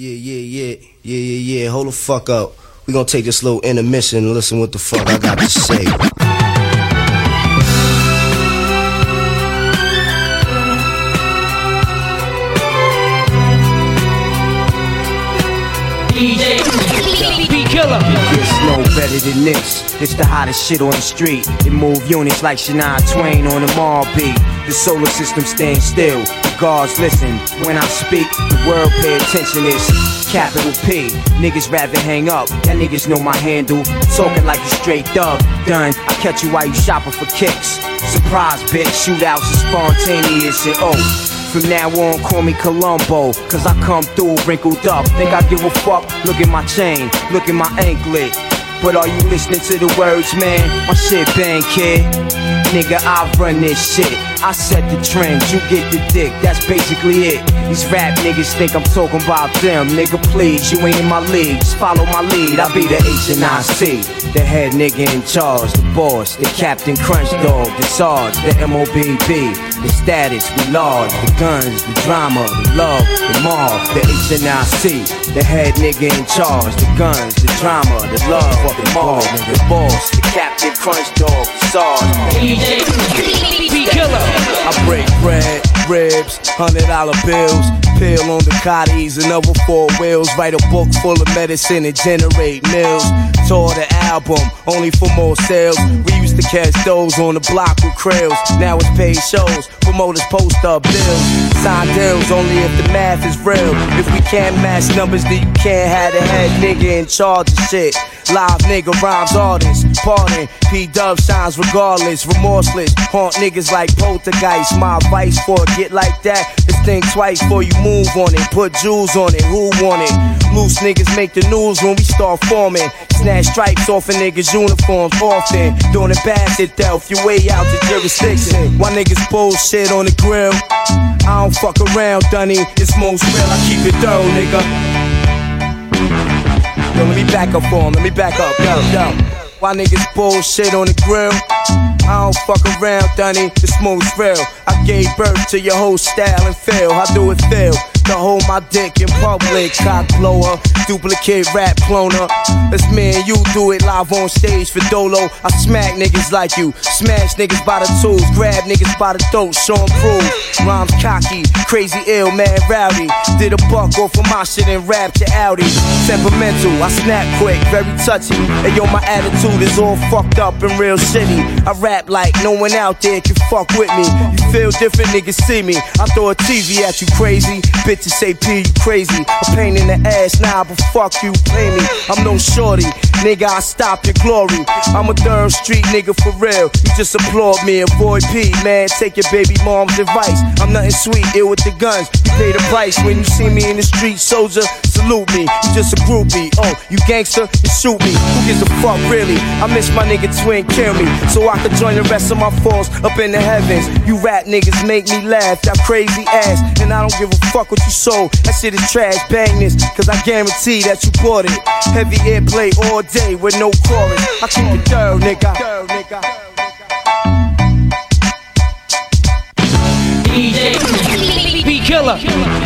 Yeah, yeah, yeah, yeah, yeah, yeah. Hold the fuck up. We gonna take this little intermission and listen what the fuck I got to say. DJ B Killer. It's no better than this. It's the hottest shit on the street. It move units like Shania Twain on the mall beat. The solar system stands still. Gods listen when I speak. The world pay attention. It's capital P. Niggas rather hang up. That niggas know my handle. Talking like a straight thug. Done. I catch you while you shopping for kicks. Surprise, bitch. Shootouts is spontaneous and oh. From now on, call me Columbo, cause I come through wrinkled up. Think I give a fuck? Look at my chain, look at my anklet. But are you listening to the words, man? My shit bang, kid. Nigga, I run this shit. I set the trend, you get the dick, that's basically it. These rap niggas think I'm talking about them. Nigga, please, you ain't in my league. Follow my lead. I be the H and I C. The head nigga in charge, the boss, the captain crunch dog, the sarge, the MOBB, the status, we large, the guns, the drama, the love, the mob, the H and I C. The head nigga in charge, the guns, the drama, the love, the mob, the boss, the captain crunch dog, the. DJ B Killer. I break bread, ribs, hundred dollar bills, pill on the cotties another four wheels. Write a book full of medicine and generate mills. Tour the album, only for more sales. We used to catch those on the block with krills. Now it's paid shows, promoters post up bills. Sign deals only if the math is real. If we can't match numbers, then you can't have the head nigga in charge of shit. Live nigga rhymes artists, pardon. P Dub shines regardless, remorseless. Haunt niggas like poltergeist. My advice for a get like that is think twice before you move on it. Put jewels on it, who want it? Loose niggas make the news when we start forming. Snatch stripes off a niggas' uniforms often. Doing it bad Delph, your way out the jurisdiction. Why niggas bullshit on the grill? I don't fuck around, Dunny. It's most real, I keep it thorough, nigga. Yo, let me back up for him, let me back up, yo, yo. Why niggas bullshit on the grill? I don't fuck around, Dunny, it's most real. I gave birth to your whole style and feel. I do it feel? To hold my dick in public, cock blower, duplicate rap cloner. Let's me and you do it live on stage for Dolo. I smack niggas like you, smash niggas by the tools, grab niggas by the throat, 'em proof. Rhymes cocky, crazy ill, mad rowdy. Did a buck off of my shit and rap to Audi. Temperamental, I snap quick, very touchy. And yo, my attitude is all fucked up and real shitty. I rap like no one out there can fuck with me. You feel different, niggas see me. I throw a TV at you, crazy. Bitches say P, you crazy. A pain in the ass now, fuck you, pay me. I'm no shorty, nigga, I stop your glory. I'm a third street nigga for real. You just applaud me, avoid P, man. Take your baby mom's advice. I'm nothing sweet, ill with the guns. You pay the price when you see me in the street, soldier. Salute me, you just a groupie. Oh, you gangster, you shoot me. Who gives a fuck, really? I miss my nigga twin, kill me. So I could join the rest of my force up in the heavens. You rap niggas make me laugh, that crazy ass. And I don't give a fuck what you sold. That shit is trash, bang this, cause I guarantee that you bought it. Heavy airplay all day with no chorus. I keep it thorough, nigga. DJ B Killer.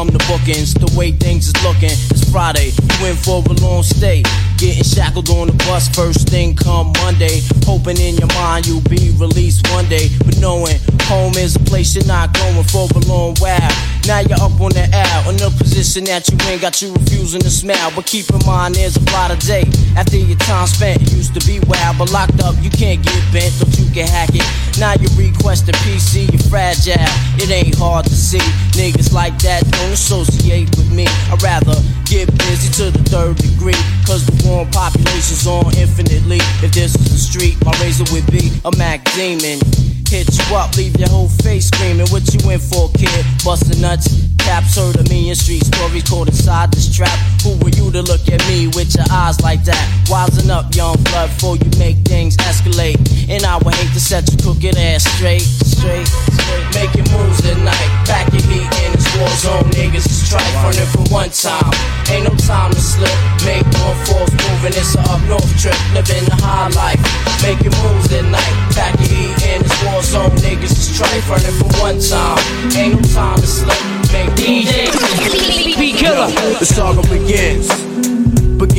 Come the bookings, the way things is looking. It's Friday, you in for a long stay. Getting shackled on the bus, first thing come Monday. Hoping in your mind you'll be released one day. But knowing home is a place you're not going for a long while. Now you're up on the air, in the position that you in, got you refusing to smile. But keep in mind there's a lot of day after your time spent. It used to be wild, but locked up, you can't get bent, don't you can hack it. Now you request a PC, you're fragile. It ain't hard to see. Niggas like that don't associate with me. I'd rather get busy to the third degree. Cause the warm population's on infinitely. If this was the street, my razor would be a Mac Demon. Hit you up, leave your whole face screaming. What you in for, kid? Bustin' nuts, Caps heard a million street stories caught inside this trap. Who were you to look at me with your eyes like that? Wising up, young blood, before you make things escalate. And I would hate to set your crooked ass straight, straight, straight. Making moves at night, back your heat in this war zone. Niggas is trife running for one time. Ain't no time to slip. Make one force moving, it's a up north trip. Living the high life, making moves at night, in this war zone. Niggas is trife running for one time. Ain't no time to slip. Make DJ B Killer. The saga begins.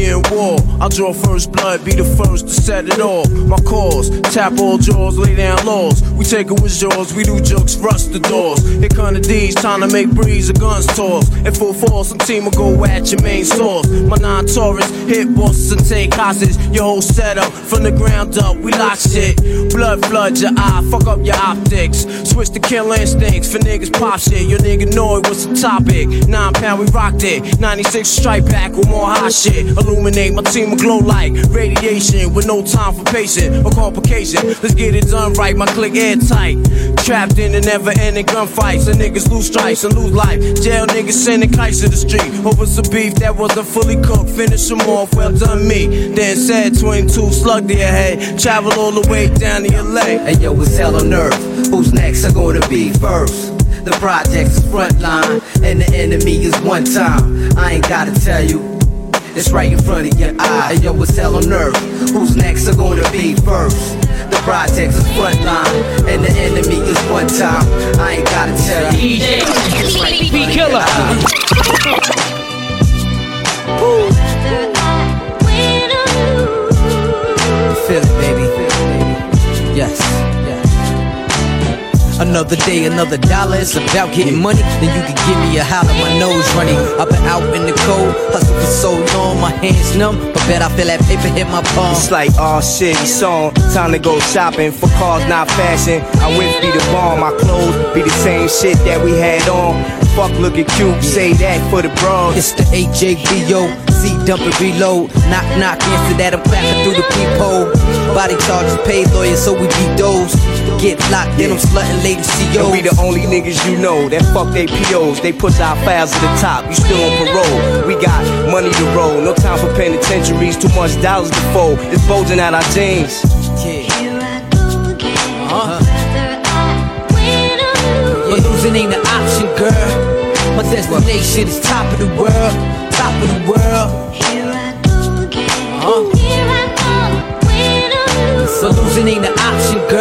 Begin war. I'll draw first blood, be the first to set it off. My cause, tap all jaws, lay down laws. We take it with jaws, we do jokes, rust the doors. Here come the D's, time to make breeze, a guns toss. In full force, some team will go at your main source. My non Taurus hit bosses and take hostage. Your whole setup from the ground up, we lock shit. Blood flood your eye, fuck up your optics. Switch to kill instincts for niggas pop shit. Your nigga know it was the topic. Nine pound, we rocked it. 96 strike back with more hot shit. Illuminate my team will glow like radiation with no time for patience or complication. Let's get it done right, my click airtight. Trapped in the never ending gunfights. And niggas lose stripes and lose life. Jail niggas sending kites to the street. Over some beef that wasn't fully cooked. Finish them off, well done me. Then said 22 slug to your head. Travel all the way down to LA. And yo, it's hell on earth. Who's next are gonna be first? The project's front line, and the enemy is one time. I ain't gotta tell you. It's right in front of your eye. Hey yo, it's hell on earth. Who's next are gonna be first? The project's is front line, and the enemy is one time. I ain't gotta tell you. DJ B Killer. Feel it, baby. Another day, another dollar. It's about getting money. Then you can give me a holler, my nose running. I've been out in the cold, hustle for so long, my hands numb. But bet I feel that paper hit my palm. It's like, oh shit, on. Time to go shopping for cars, not fashion. I whip be the bomb, my clothes be the same shit that we had on. Fuck looking cute, say that for the bros. It's the AJBO, Z dump and reload. Knock, knock, answer that, I'm clapping through the peephole. Body charges, paid lawyers, so we beat those. Get locked, then I'm slutting ladies And CEOs. we the only niggas you know that fuck they POs. They push our files to the top. You still on parole. We got money to roll. No time for penitentiaries. Too much dollars to fold. It's bulging out our jeans. Yeah. But losing ain't an option, girl. My destination is top of the world, top of the world. Here I go Uh-huh. But losing ain't an option, girl.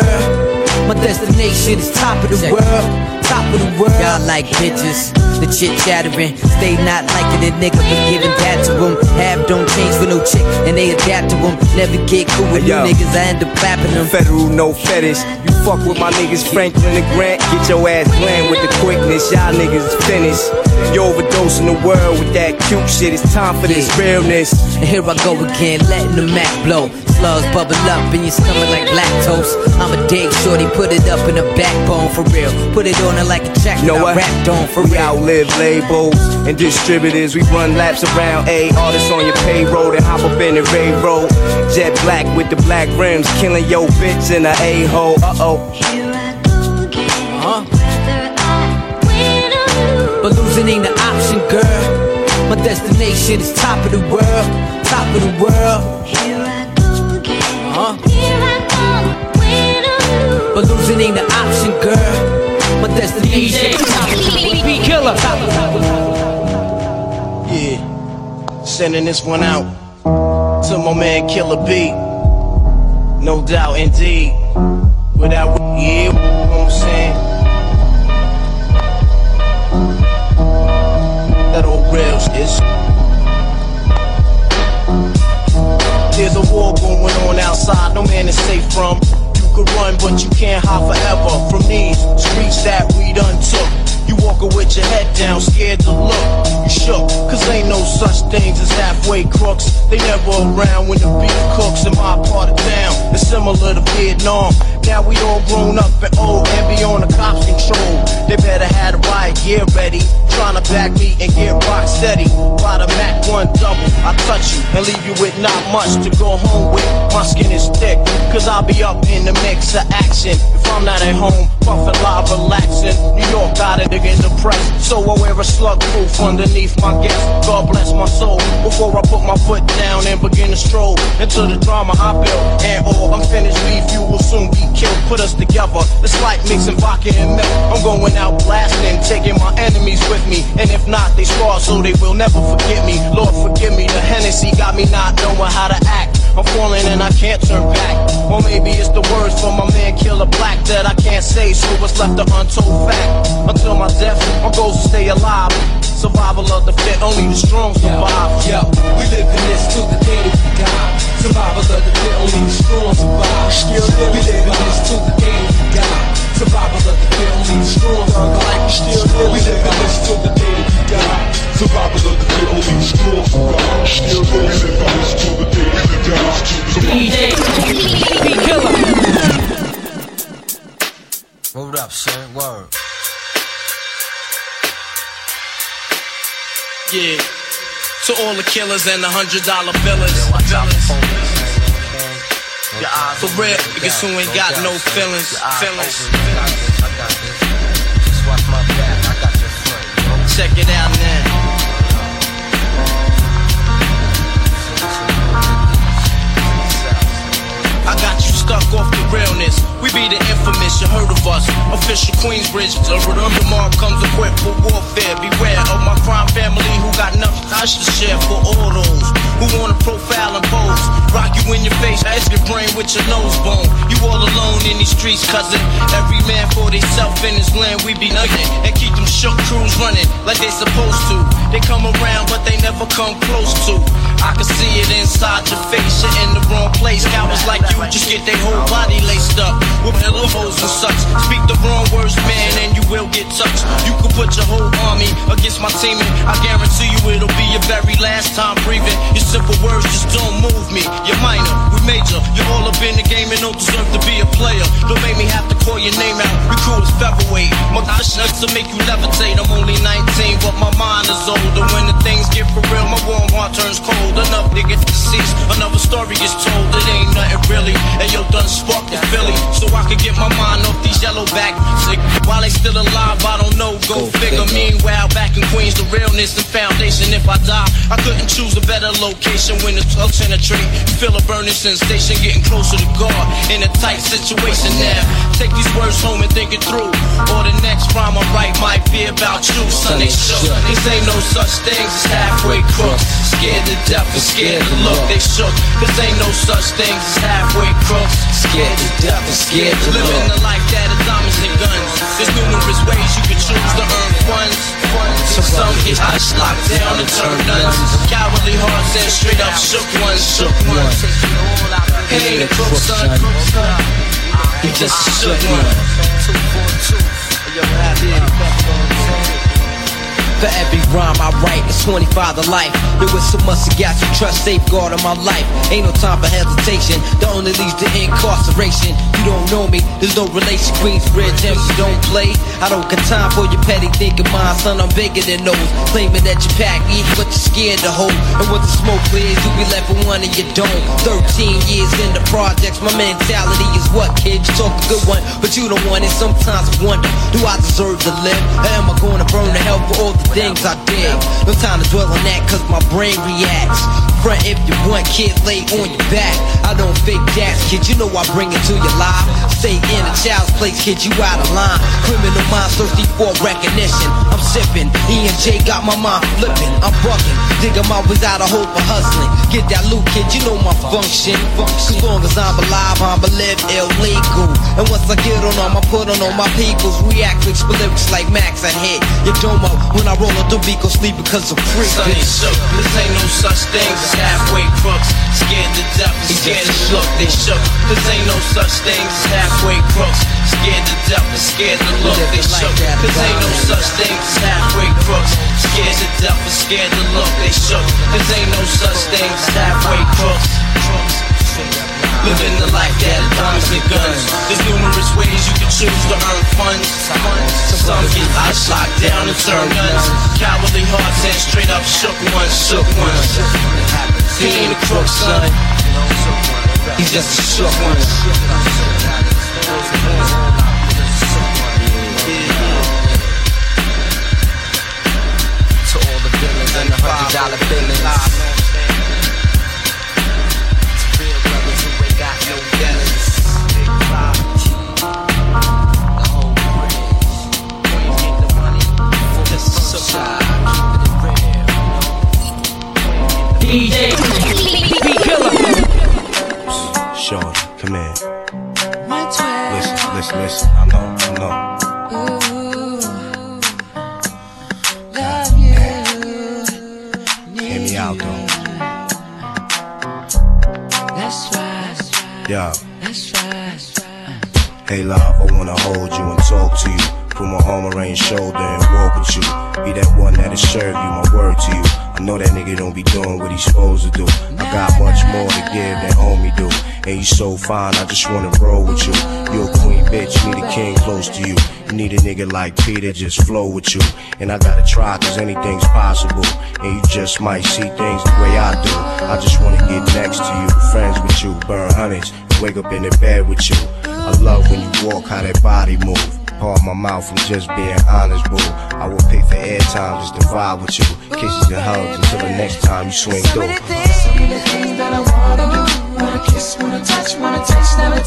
My destination is top of the world, top of the world. Y'all like bitches, the chit chattering. Stay not liking it, nigga, but giving that to them. Have don't change for no chick, and they adapt to them. Never get cool with Yo. new niggas, I end up clapping them. Federal, no fetish. You fuck with my niggas Franklin and Grant. Get your ass bland with the quickness. Y'all niggas is finished. You overdosing the world with that cute shit. It's time for this realness. And here I go again, letting the Mac blow. Slugs bubble up in your stomach like lactose. I'm a dig shorty, put it up in the backbone for real. Put it on it like a jacket know I what? rapped on for we real. outlive labels and distributors. We run laps around A artists on your payroll and hop up in the railroad. Jet black with the black rims, killing your bitch in a a hole. Uh oh. But losing ain't an option, girl. My destination is top of the world, top of the world. Here I go again. Uh-huh. Here I go. But losing ain't an option, girl. My destination DJ is top of the world. Killer. Yeah. Sending this one out to my man Killer B. No doubt, indeed. Without, yeah, Old. There's a war going on outside, no man is safe from. You could run, but you can't hide forever from these streets that we done took. You walking with your head down, scared to look. You shook, cause ain't no such things as halfway crooks. They never around when the beef cooks in my part of town. The it's similar to Vietnam. Now we all grown up and old and beyond the cops' control. They better have the riot gear ready. Trying to back me and get rock steady. By the Mac 1 double, I touch you and leave you with not much to go home with. My skin is thick, cause I'll be up in the mix of action. If I'm not at home, puffin' live, relaxing. New York got a nigga depressed, so I wear a slug proof underneath my guest. God bless my soul before I put my foot down and begin to stroll into the drama I built. And all unfinished beef, you will soon be killed. Put us together, it's like mixing vodka and milk. I'm going out blasting, taking my enemies with me. And if not, they scar so they will never forget me. Lord, forgive me. The Hennessy got me not knowing how to act. I'm falling and I can't turn back. Or maybe it's the words from my man Killer Black that I can't say, so what's left an untold fact. Until my death, my goals to stay alive. Survival of the fit, only the strong survive. Yo, we live in this till the day that we die. Survival of the fit, only the strong survive. We live in this till the day that we die. Survival of the fit, only the strong survive. We live in this till the day that we die. Survival of the fit, only the strong survive. Yeah. To all the killers and the hundred dollar billers. For real, niggas who ain't got no feelings. Feelings. Check it out now. I got you stuck off the realness. We be the infamous, you heard of us. Official Queensbridge, the under mark comes equipped for warfare. Beware of my crime I should share for all those who wanna profile and pose. Rock you in your face, edge your brain with your nose bone. You in these streets, cousin. Every man for theyself in his land, we be nugget and keep them shook crews running like they supposed to. They come around, but they never come close to. I can see it inside your face, you're in the wrong place. Cowards like you just get their whole body laced up with pillow holes and such. Speak the wrong words, man, and you will get touched. You could put your whole army against my team, and I guarantee you it'll be your very last time breathing. Your simple words just don't move me. You're minor, we major. You're all up in the game and don't deserve to be a player. Don't make me have to call your name out. Your crew is featherweight. My nuts to make you levitate. I'm only 19, but my mind is older. When the things get for real, my warm heart turns cold. Enough nigga deceased, another story is told. It ain't nothing really. And yo, done sparked the Philly, so I could get my mind off these yellow back. Sick. While they still alive, I don't know. Go, figure. Meanwhile, back in Queens, the realness and foundation. If I die, I couldn't choose a better location when the tugs penetrate. Feel a burning sensation, getting closer to God in a tight situation now. Take these words home and think it through. Or the next rhyme I write might be about you, son. They shook. This ain't no such thing as halfway crooks. Scared to death and scared to look. They shook. This ain't no such thing as halfway crooks. Scared to death and scared to look. Living the life that is diamonds and guns. There's numerous ways you can choose to earn funds. Some get hushed, locked down and turned nuns. Cowardly hearts and straight up shook ones, shook ones. He ain't a crook, son. He just shook one. For every rhyme I write, it's 25 to life. There was so much to got you trust, safeguard on my life. Ain't no time for hesitation. The only leads to incarceration. You don't know me, there's no relation. Queensbridge, MC don't play. I don't got time for your petty thinking, mine, son. I'm bigger than those. Claiming that you pack me, but you're scared to hold. And when the smoke clears, you be left with one and you don't. 13 years in the projects, my mentality is what, kid? You talk a good one, but you don't want it. Sometimes I wonder, do I deserve to live? Or am I gonna burn to hell for all the things I did? No time to dwell on that, cause my brain reacts. Front if you want, kid, lay on your back. I don't fake that, kid, you know I bring it to your life. Stay in a child's place, kid, you out of line. Criminal minds thirsty for recognition. I'm sipping, E and J got my mind flipping. I'm bucking, digging my ways out of hope for hustling. Get that loot, kid, you know my function. As long as I'm alive, I'm a live illegal. And once I get on them, I put on all my peoples. React with lyrics like Max, I hit your dome up when I roll up the beat, go sleep because I'm free. Son ain't shook. This ain't no such thing as halfway crooks. Scared to death and scared to look. They shook. This ain't no such thing as halfway crooks. Scared to death and scared to look. They shook. This ain't no such thing as halfway crooks. Scared to death and scared to look. They shook. This ain't no such thing as halfway crooks. Living the life that comes with guns. There's numerous ways you can choose to earn funds. Some get ice locked down and turn guns. Cowardly hearts and straight up shook ones, shook ones. He ain't a crook, son. He's just a shook one. To all the villains and the hundred dollar billings. Doing what he's supposed to do. I got much more to give than homie do. And you so fine, I just wanna roll with you. You a queen bitch, need a king close to you. You need a nigga like Peter, just flow with you. And I gotta try, cause anything's possible. And you just might see things the way I do. I just wanna get next to you, friends with you, burn hundreds, wake up in the bed with you. I love when you walk, how that body move. Part my mouth from just being honest, boo. I will pay for airtime just to vibe with you. Kisses and hugs until the next time you swing through. things that I wanna do. Wanna kiss, wanna touch, wanna taste, never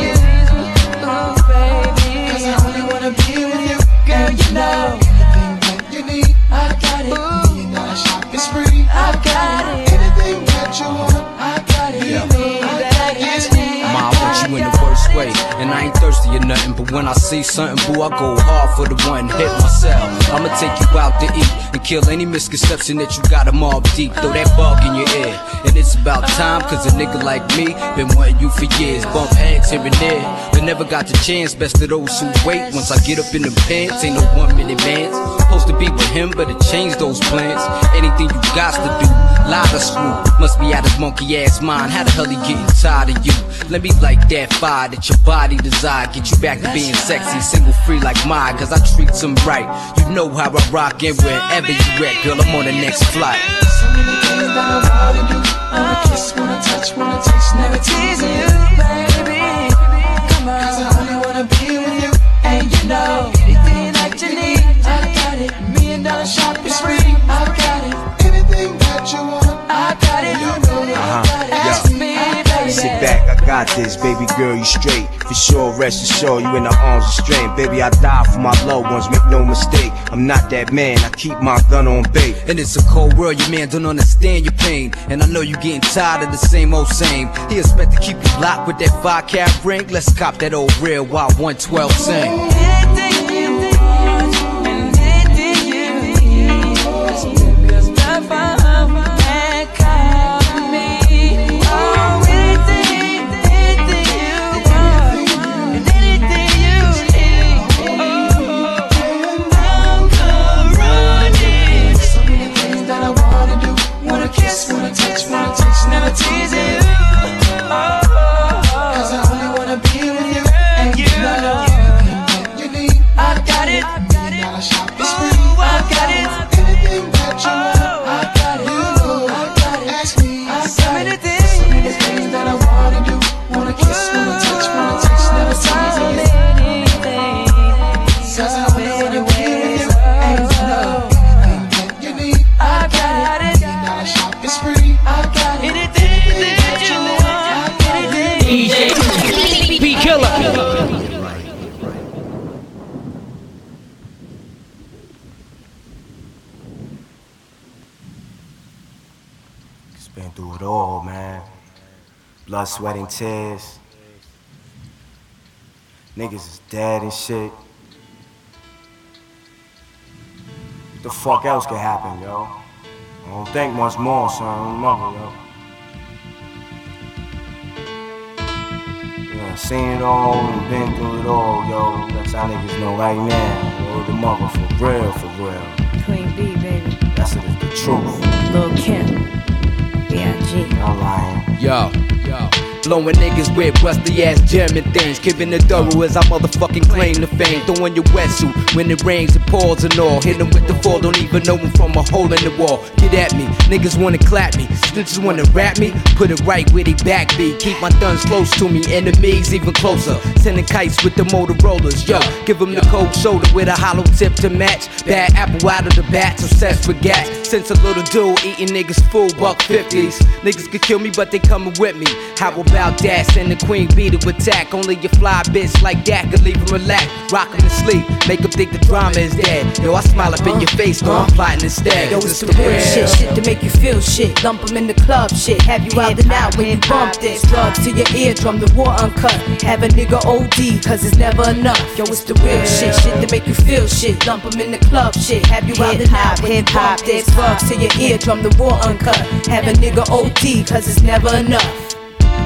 you. Ooh, baby. Cause I only wanna be with you. Girl, you know. Anything that you need, I got it. Million I ain't thirsty or nothing, but when I see something, boo, I go hard for the one hit myself. I'ma take you out to eat and kill any misconception that you got a mob deep. Throw that bug in your ear. And it's about time, cause a nigga like me been wanting you for years. Bump heads here and there, but never got the chance. Best of those who wait. Once I get up in the pants, ain't no one minute advance. Supposed to be with him, but it changed those plans. Anything you got to do, lie to screw. Must be out his monkey ass mind. How the hell he getting tired of you? Let me like that fire that your body desire. Get you back to being sexy, single free like mine. Cause I treat them right. You know how I rock and wherever you at, girl, I'm on the next flight. So many things that I wanna do. Wanna kiss, wanna touch, wanna taste, never teasing you, baby. Come on. Cause I only wanna be with you. And you know, it. Million dollar shopping spree, I got it. Anything that you want, I got it. You know that I uh-huh. got it. Ask me, baby. Sit back, I got this, baby girl, you straight. For sure, rest assured, you in the arms of strength. Baby, I die for my loved ones, make no mistake. I'm not that man, I keep my gun on bait. And it's a cold world, your man don't understand your pain. And I know you getting tired of the same old same. He expect to keep you locked with that five carat ring. Let's cop that old real while 112 sing. Blood, sweat, and tears. Niggas is dead and shit. What the fuck else could happen, yo? I don't think much more, son. Mother, yo. Yeah, seen it all and been through it all, yo. That's how niggas know right now. Word the mother for real, for real. Queen B, baby. That's it, it's the truth. Lil Kim. Yo, yo. Blowing niggas with rusty ass German things. Keeping it thorough as I motherfucking claim the fame. Throwing your wetsuit when it rains, it pours and all. Hit 'em with the fall, don't even know know 'em from a hole in the wall. Get at me, niggas wanna clap me. Snitches wanna rap me, put it right where they back be. Keep my guns close to me, enemies even closer. Sending kites with the Motorola's, yo. Give 'em the cold shoulder with a hollow tip to match. Bad apple out of the bat, obsessed with gas. Since a little dude eating niggas full buck 50s. Niggas could kill me, but they coming with me. How about that? Send the queen bee to attack. Only a fly bitch like that could leave him relax. Rock him to sleep, make him think the drama is dead. Yo, I smile up in your face, though I'm plotting instead. Yo, it's the real shit, shit to make you feel shit. Lump 'em in the club, shit. Have you out and out when you bump this. Drugs to your eardrum, the war uncut. Have a nigga OD, cause it's never enough. Yo, it's the real shit, shit to make you feel shit. Lump 'em in the club, shit. Have you out and out when you bump this. To your eardrum, the war uncut. Have a nigga OD, cause it's never enough.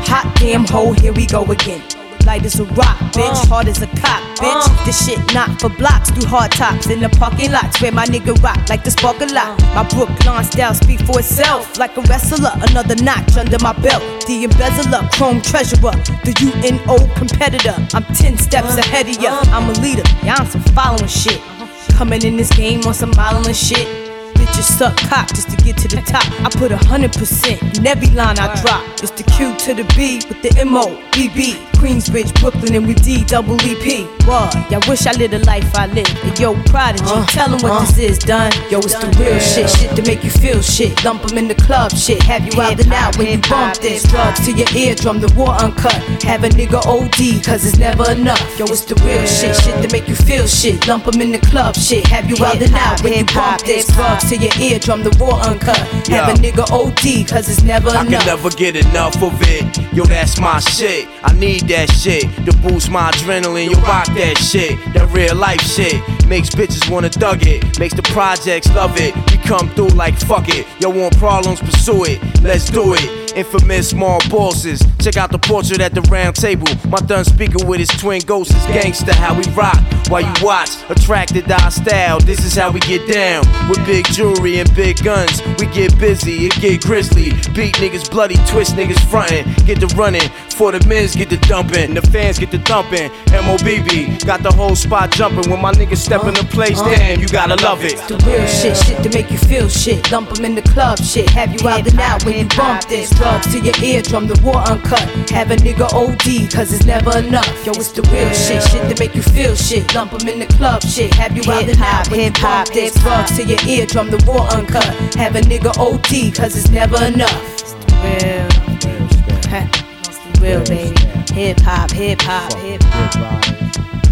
Hot damn hole, here we go again. Light as a rock, bitch. Uh. Hard as a cop, bitch. Uh. This shit not for blocks. Through hard tops in the parking lots where my nigga rock like the spark a lot. Uh. My Brooklyn style speak for itself. Like a wrestler, another notch under my belt. The embezzler, chrome treasurer. The UNO competitor. I'm 10 steps ahead of ya. I'm a leader, y'all some following shit. Uh-huh. Coming in this game on some modeling shit. Bitches suck cock just to get to the top. I put a hundred percent in every line I drop. It's the Q to the B with the M O B B. Queensbridge, Brooklyn, and we D double E P. What? Y'all wish I lived the life I live. And yo, prodigy, uh, tell 'em what uh. this is done. Yo, it's the real shit, shit to make you feel shit. Lump 'em in the club, shit. Have you out and out when you bump this. Drugs to your eardrum, the war uncut. Have a nigga OD, cause it's never enough. Yo, it's the real shit, shit to make you feel shit. Lump 'em in the club, shit. Have you out and out when you bump this. Drugs to your eardrum, the war uncut. Have a nigga OD, cause it's never I can enough. never get enough of it. Yo, that's my shit. I need that shit to boost my adrenaline. Yo, rock that shit. That real life shit makes bitches wanna thug it. Makes the projects love it. We come through like fuck it. Yo, want problems? Pursue it. Let's do it. Infamous small bosses. Check out the portrait at the round table. My done speaking with his twin ghosts is gangster. How we rock while you watch. Attracted to our style. This is how we get down. With big jewelry and big guns. We get busy, it get grizzly. Beat niggas bloody, twist niggas frontin'. Get the running. For the men's get the dumping. The fans get the thumping. MOBB got the whole spot jumping. When my niggas step in the place, damn, uh-huh. you gotta love it. The real shit, shit to make you feel shit. Lump 'em in the club, shit. Have you out and out when you bump this. Drugs to your eardrum, the war uncut. Have a nigga OD, cause it's never enough. Yo, it's the real shit, shit to make you feel shit. Lump 'em in the club, shit. Have you out and out when you bump this. Drugs to your eardrum, the war uncut. Have a nigga OD, cause it's never enough. It's the real. It's the real, baby. Hip hop, hip hop, hip hop.